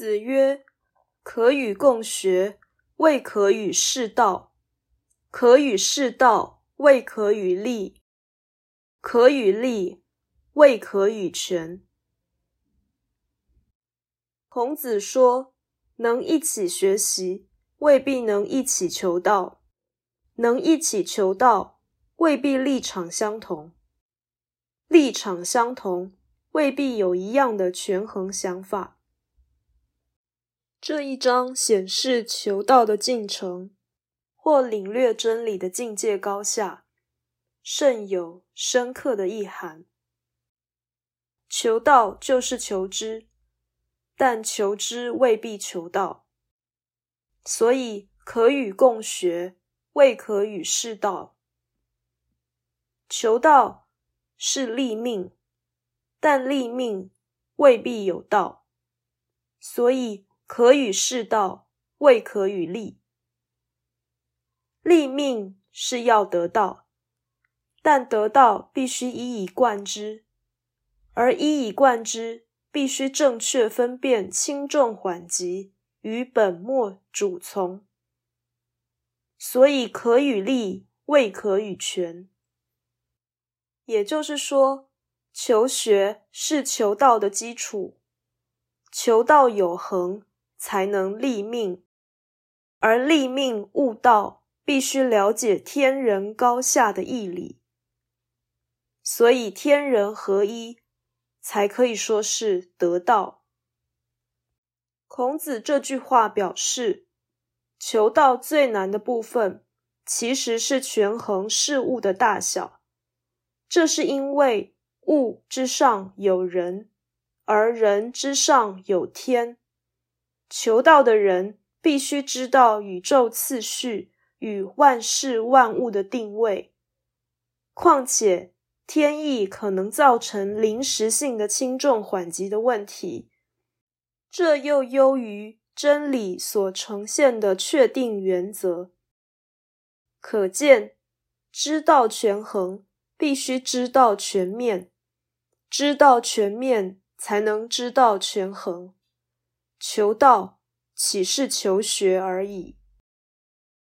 子曰：“可与共学，未可与士道；可与士道，未可与立；可与立，未可与权。”孔子说：“能一起学习，未必能一起求道；能一起求道，未必立场相同；立场相同，未必有一样的权衡想法。”这一章显示求道的进程，或领略真理的境界高下，甚有深刻的意涵。求道就是求知，但求知未必求道，所以可与共学，未可与世道。求道是立命，但立命未必有道，所以。可与士道，未可与立。立命是要得道，但得道必须一以贯之，而一以贯之必须正确分辨轻重缓急与本末主从。所以可与立，未可与权。也就是说，求学是求道的基础，求道有恒。才能立命，而立命悟道，必须了解天人高下的义理，所以天人合一，才可以说是得道。孔子这句话表示，求道最难的部分，其实是权衡事物的大小，这是因为物之上有人，而人之上有天。求道的人必须知道宇宙次序与万事万物的定位，况且天意可能造成临时性的轻重缓急的问题，这又优于真理所呈现的确定原则。可见，知道权衡必须知道全面，知道全面才能知道权衡。求道岂是求学而已？